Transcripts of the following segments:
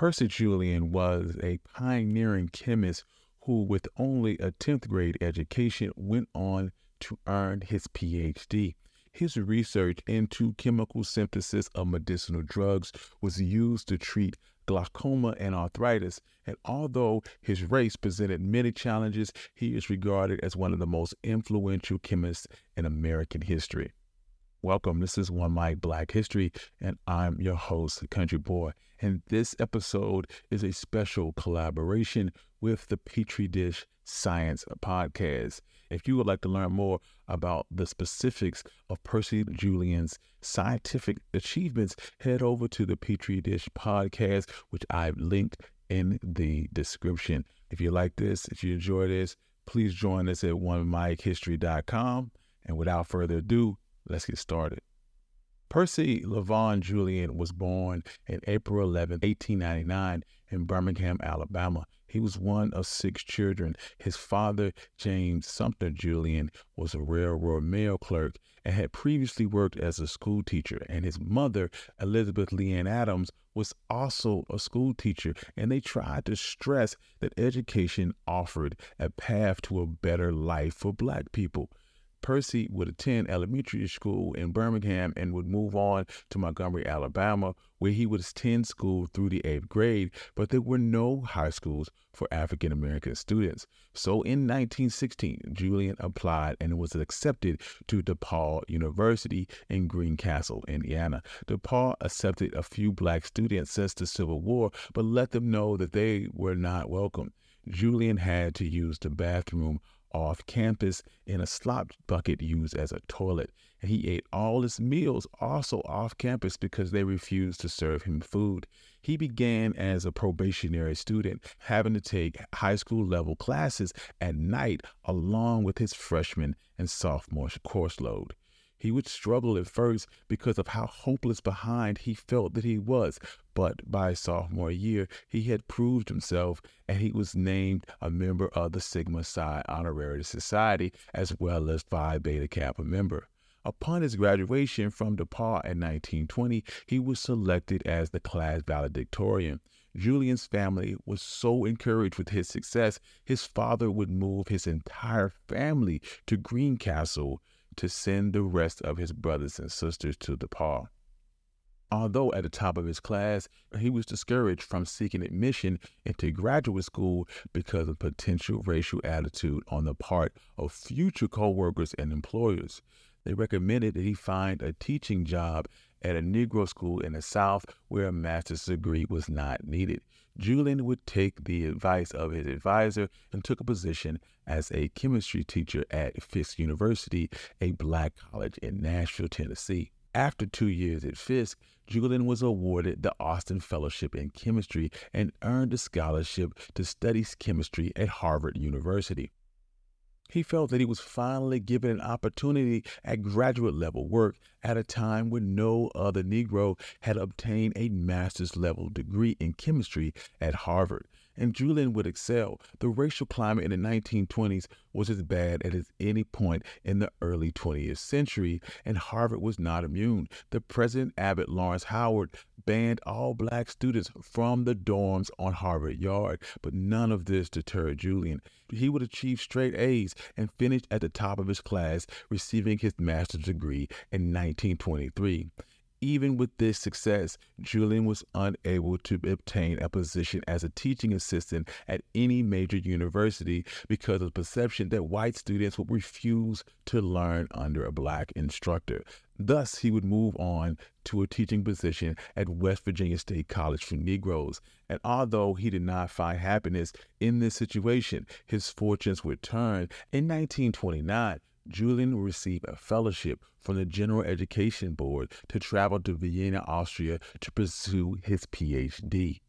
Percy Julian was a pioneering chemist who, with only a 10th grade education, went on to earn his PhD. His research into chemical synthesis of medicinal drugs was used to treat glaucoma and arthritis, and although his race presented many challenges, he is regarded as one of the most influential chemists in American history. Welcome. This is One Mic Black History, and I'm your host, Country Boy. And this episode is a special collaboration with the Petri Dish Science Podcast. If you would like to learn more about the specifics of Percy Julian's scientific achievements, head over to the Petri Dish Podcast, which I've linked in the description. If you like this, if you enjoy this, please join us at onemichistory.com. And without further ado, let's get started. Percy Lavon Julian was born in April 11, 1899, in Birmingham, Alabama. He was one of six children. His father, James Sumter Julian, was a railroad mail clerk and had previously worked as a school teacher. And his mother, Elizabeth Leanne Adams, was also a school teacher. And they tried to stress that education offered a path to a better life for black people. Percy would attend elementary school in Birmingham and would move on to Montgomery, Alabama, where he would attend school through the eighth grade, but there were no high schools for African American students. So in 1916, Julian applied and was accepted to DePauw University in Greencastle, Indiana. DePauw accepted a few black students since the Civil War, but let them know that they were not welcome. Julian had to use the bathroom off campus in a slop bucket used as a toilet. And he ate all his meals also off campus because they refused to serve him food. He began as a probationary student, having to take high school level classes at night along with his freshman and sophomore course load. He would struggle at first because of how hopeless behind he felt that he was, but by sophomore year, he had proved himself and he was named a member of the Sigma Xi Honorary Society as well as Phi Beta Kappa member. Upon his graduation from DePauw in 1920, he was selected as the class valedictorian. Julian's family was so encouraged with his success, his father would move his entire family to Greencastle to send the rest of his brothers and sisters to DePauw. Although at the top of his class, he was discouraged from seeking admission into graduate school because of potential racial attitude on the part of future co-workers and employers. They recommended that he find a teaching job at a Negro school in the South where a master's degree was not needed. Julian would take the advice of his advisor and took a position as a chemistry teacher at Fisk University, a black college in Nashville, Tennessee. After two years at Fisk, Julian was awarded the Austin Fellowship in Chemistry and earned a scholarship to study chemistry at Harvard University. He felt that he was finally given an opportunity at graduate level work at a time when no other Negro had obtained a master's level degree in chemistry at Harvard and Julian would excel. The racial climate in the 1920s was as bad as any point in the early 20th century, and Harvard was not immune. The President Abbott Lawrence Howard banned all black students from the dorms on Harvard Yard, but none of this deterred Julian. He would achieve straight A's and finish at the top of his class, receiving his master's degree in 1923. Even with this success, Julian was unable to obtain a position as a teaching assistant at any major university because of the perception that white students would refuse to learn under a black instructor. Thus, he would move on to a teaching position at West Virginia State College for Negroes. And although he did not find happiness in this situation, his fortunes would turn. In 1929, Julian will receive a fellowship from the General Education Board to travel to Vienna, Austria to pursue his PhD.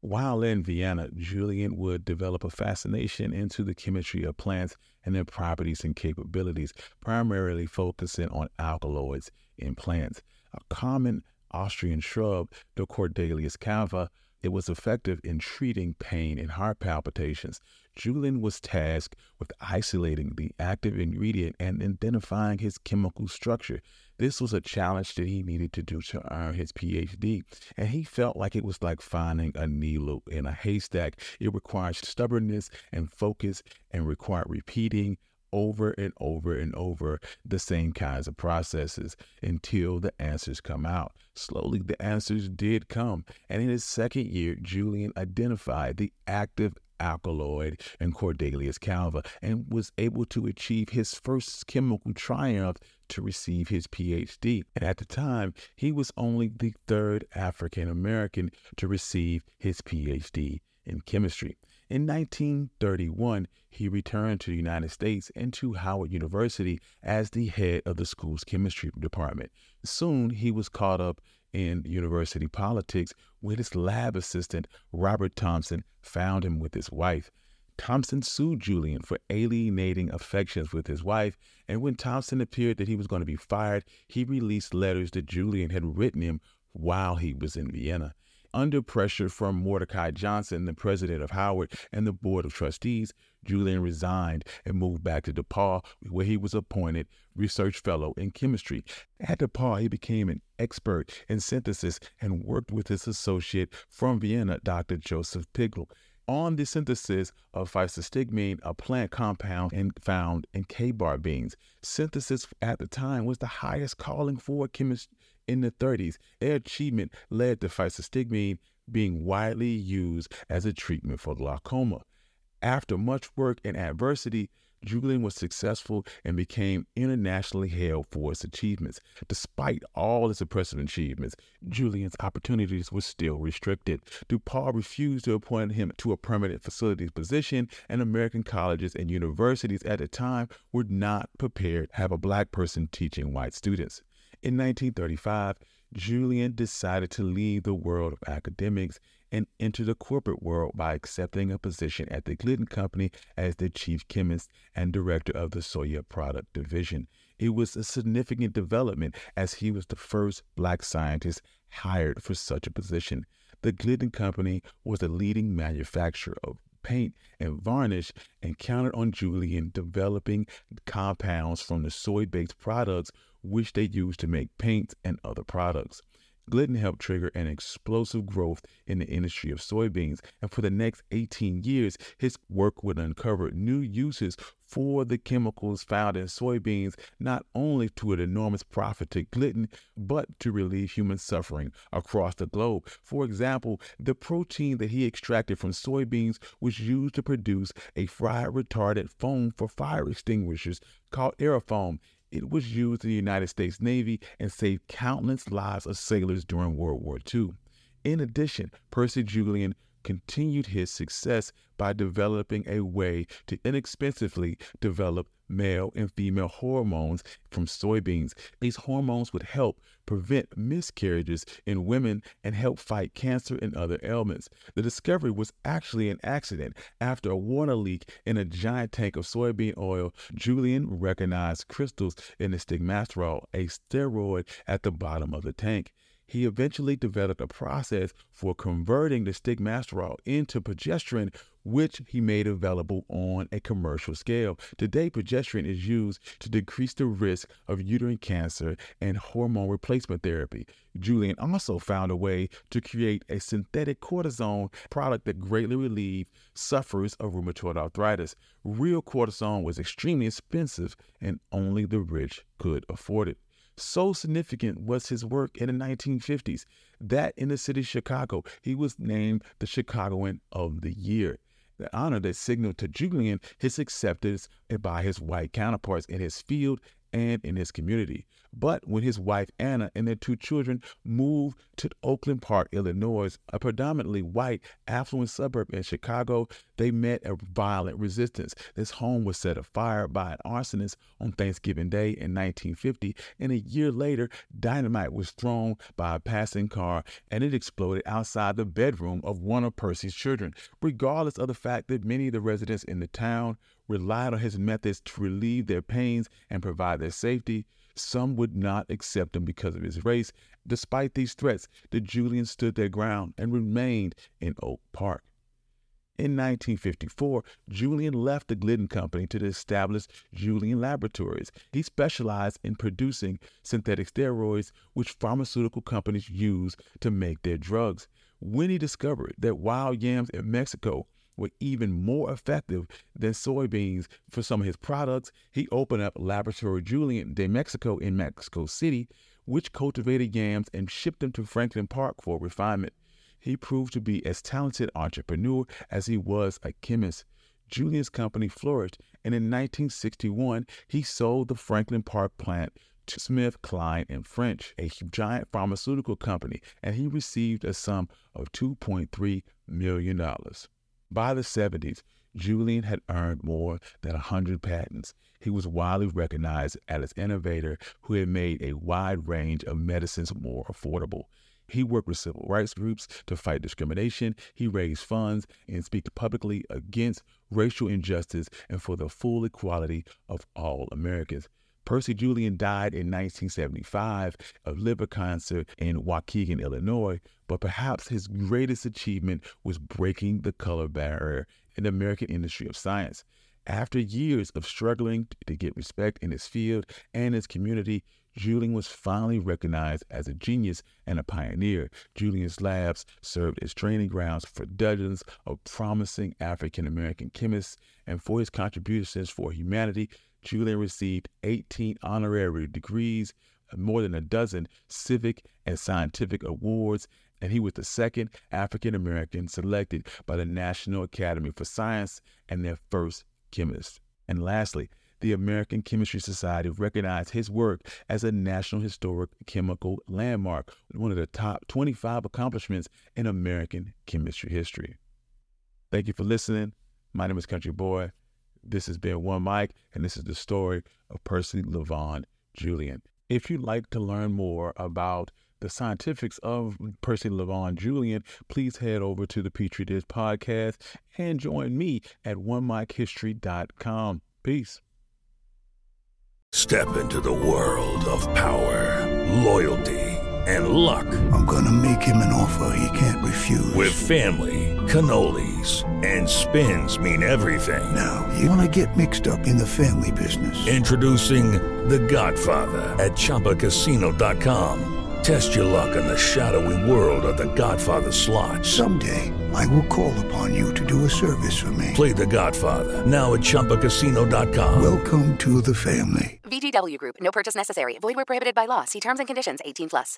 While in Vienna, Julian would develop a fascination into the chemistry of plants and their properties and capabilities, primarily focusing on alkaloids in plants. A common Austrian shrub, the Corydalis cava, it was effective in treating pain and heart palpitations. Julian was tasked with isolating the active ingredient and identifying his chemical structure. This was a challenge that he needed to do to earn his PhD, and he felt like it was like finding a needle in a haystack. It required stubbornness and focus and required repeating over and over and over the same kinds of processes until the answers come out. Slowly, the answers did come. And in his second year, Julian identified the active alkaloid in Corydalis calva and was able to achieve his first chemical triumph to receive his PhD. And at the time, he was only the third African American to receive his PhD in chemistry. In 1931, he returned to the United States and to Howard University as the head of the school's chemistry department. Soon, he was caught up in university politics when his lab assistant, Robert Thompson, found him with his wife. Thompson sued Julian for alienating affections with his wife, and when Thompson appeared that he was going to be fired, he released letters that Julian had written him while he was in Vienna. Under pressure from Mordecai Johnson, the president of Howard and the board of trustees, Julian resigned and moved back to DePauw, where he was appointed research fellow in chemistry. At DePauw, he became an expert in synthesis and worked with his associate from Vienna, Dr. Joseph Pikl, on the synthesis of physostigmine, a plant compound found in Calabar beans. Synthesis at the time was the highest calling for chemists in the 30s, their achievement led to physostigmine being widely used as a treatment for glaucoma. After much work and adversity, Julian was successful and became internationally hailed for his achievements. Despite all his impressive achievements, Julian's opportunities were still restricted. DePauw refused to appoint him to a permanent facilities position, and American colleges and universities at the time were not prepared to have a black person teaching white students. In 1935, Julian decided to leave the world of academics and enter the corporate world by accepting a position at the Glidden Company as the chief chemist and director of the Soya product division. It was a significant development as he was the first black scientist hired for such a position. The Glidden Company was a leading manufacturer of paint and varnish and counted on Julian developing compounds from the soy based products which they used to make paints and other products. Glidden helped trigger an explosive growth in the industry of soybeans, and for the next 18 years, his work would uncover new uses for the chemicals found in soybeans, not only to an enormous profit to Glidden, but to relieve human suffering across the globe. For example, the protein that he extracted from soybeans was used to produce a fire retardant foam for fire extinguishers called aerofoam. It was used in the United States Navy and saved countless lives of sailors during World War II. In addition, Percy Julian continued his success by developing a way to inexpensively develop male and female hormones from soybeans. These hormones would help prevent miscarriages in women and help fight cancer and other ailments. The discovery was actually an accident. After a water leak in a giant tank of soybean oil, Julian recognized crystals in the stigmasterol, a steroid at the bottom of the tank he eventually developed a process for converting the stigmasterol into progesterone, which he made available on a commercial scale. Today, progesterone is used to decrease the risk of uterine cancer and hormone replacement therapy. Julian also found a way to create a synthetic cortisone product that greatly relieved sufferers of rheumatoid arthritis. Real cortisone was extremely expensive, and only the rich could afford it. So significant was his work in the 1950s that in the city of Chicago, he was named the Chicagoan of the Year. The honor that signaled to Julian his acceptance by his white counterparts in his field and in his community. But when his wife Anna and their two children moved to Oakland Park, Illinois, a predominantly white, affluent suburb in Chicago, they met a violent resistance. This home was set afire by an arsonist on Thanksgiving Day in 1950, and a year later, dynamite was thrown by a passing car and it exploded outside the bedroom of one of Percy's children. Regardless of the fact that many of the residents in the town relied on his methods to relieve their pains and provide their safety, some would not accept him because of his race. Despite these threats, the Julians stood their ground and remained in Oak Park. In 1954, Julian left the Glidden Company to establish Julian Laboratories. He specialized in producing synthetic steroids, which pharmaceutical companies use to make their drugs. When he discovered that wild yams in Mexico were even more effective than soybeans for some of his products, he opened up Laboratory Julian de Mexico in Mexico City, which cultivated yams and shipped them to Franklin Park for refinement. He proved to be as talented an entrepreneur as he was a chemist. Julian's company flourished, and in 1961 he sold the Franklin Park plant to Smith, Kline, and French, a giant pharmaceutical company, and he received a sum of $2.3 million. By the 70s, Julian had earned more than 100 patents. He was widely recognized as an innovator who had made a wide range of medicines more affordable. He worked with civil rights groups to fight discrimination. He raised funds and spoke publicly against racial injustice and for the full equality of all Americans. Percy Julian died in 1975 of liver cancer in Waukegan, Illinois, but perhaps his greatest achievement was breaking the color barrier in the American industry of science. After years of struggling to get respect in his field and his community, Julian was finally recognized as a genius and a pioneer. Julian's labs served as training grounds for dozens of promising African American chemists, and for his contributions for humanity, Julian received 18 honorary degrees, more than a dozen civic and scientific awards, and he was the second African American selected by the National Academy for Science and their first chemist. And lastly, the American Chemistry Society recognized his work as a National Historic Chemical Landmark, one of the top 25 accomplishments in American chemistry history. Thank you for listening. My name is Country Boy. This has been One Mic, and this is the story of Percy Lavon Julian. If you'd like to learn more about the scientifics of Percy Lavon Julian, please head over to the Petri Dish podcast and join me at onemichistory.com. Peace. Step into the world of power, loyalty, and luck. I'm going to make him an offer he can't refuse. With family, cannolis, and spins mean everything. Now, you want to get mixed up in the family business. Introducing The Godfather at ChumbaCasino.com. Test your luck in the shadowy world of The Godfather slot. Someday, I will call upon you to do a service for me. Play The Godfather now at ChumbaCasino.com. Welcome to the family. VGW Group. No purchase necessary. Void where prohibited by law. See terms and conditions. 18 plus.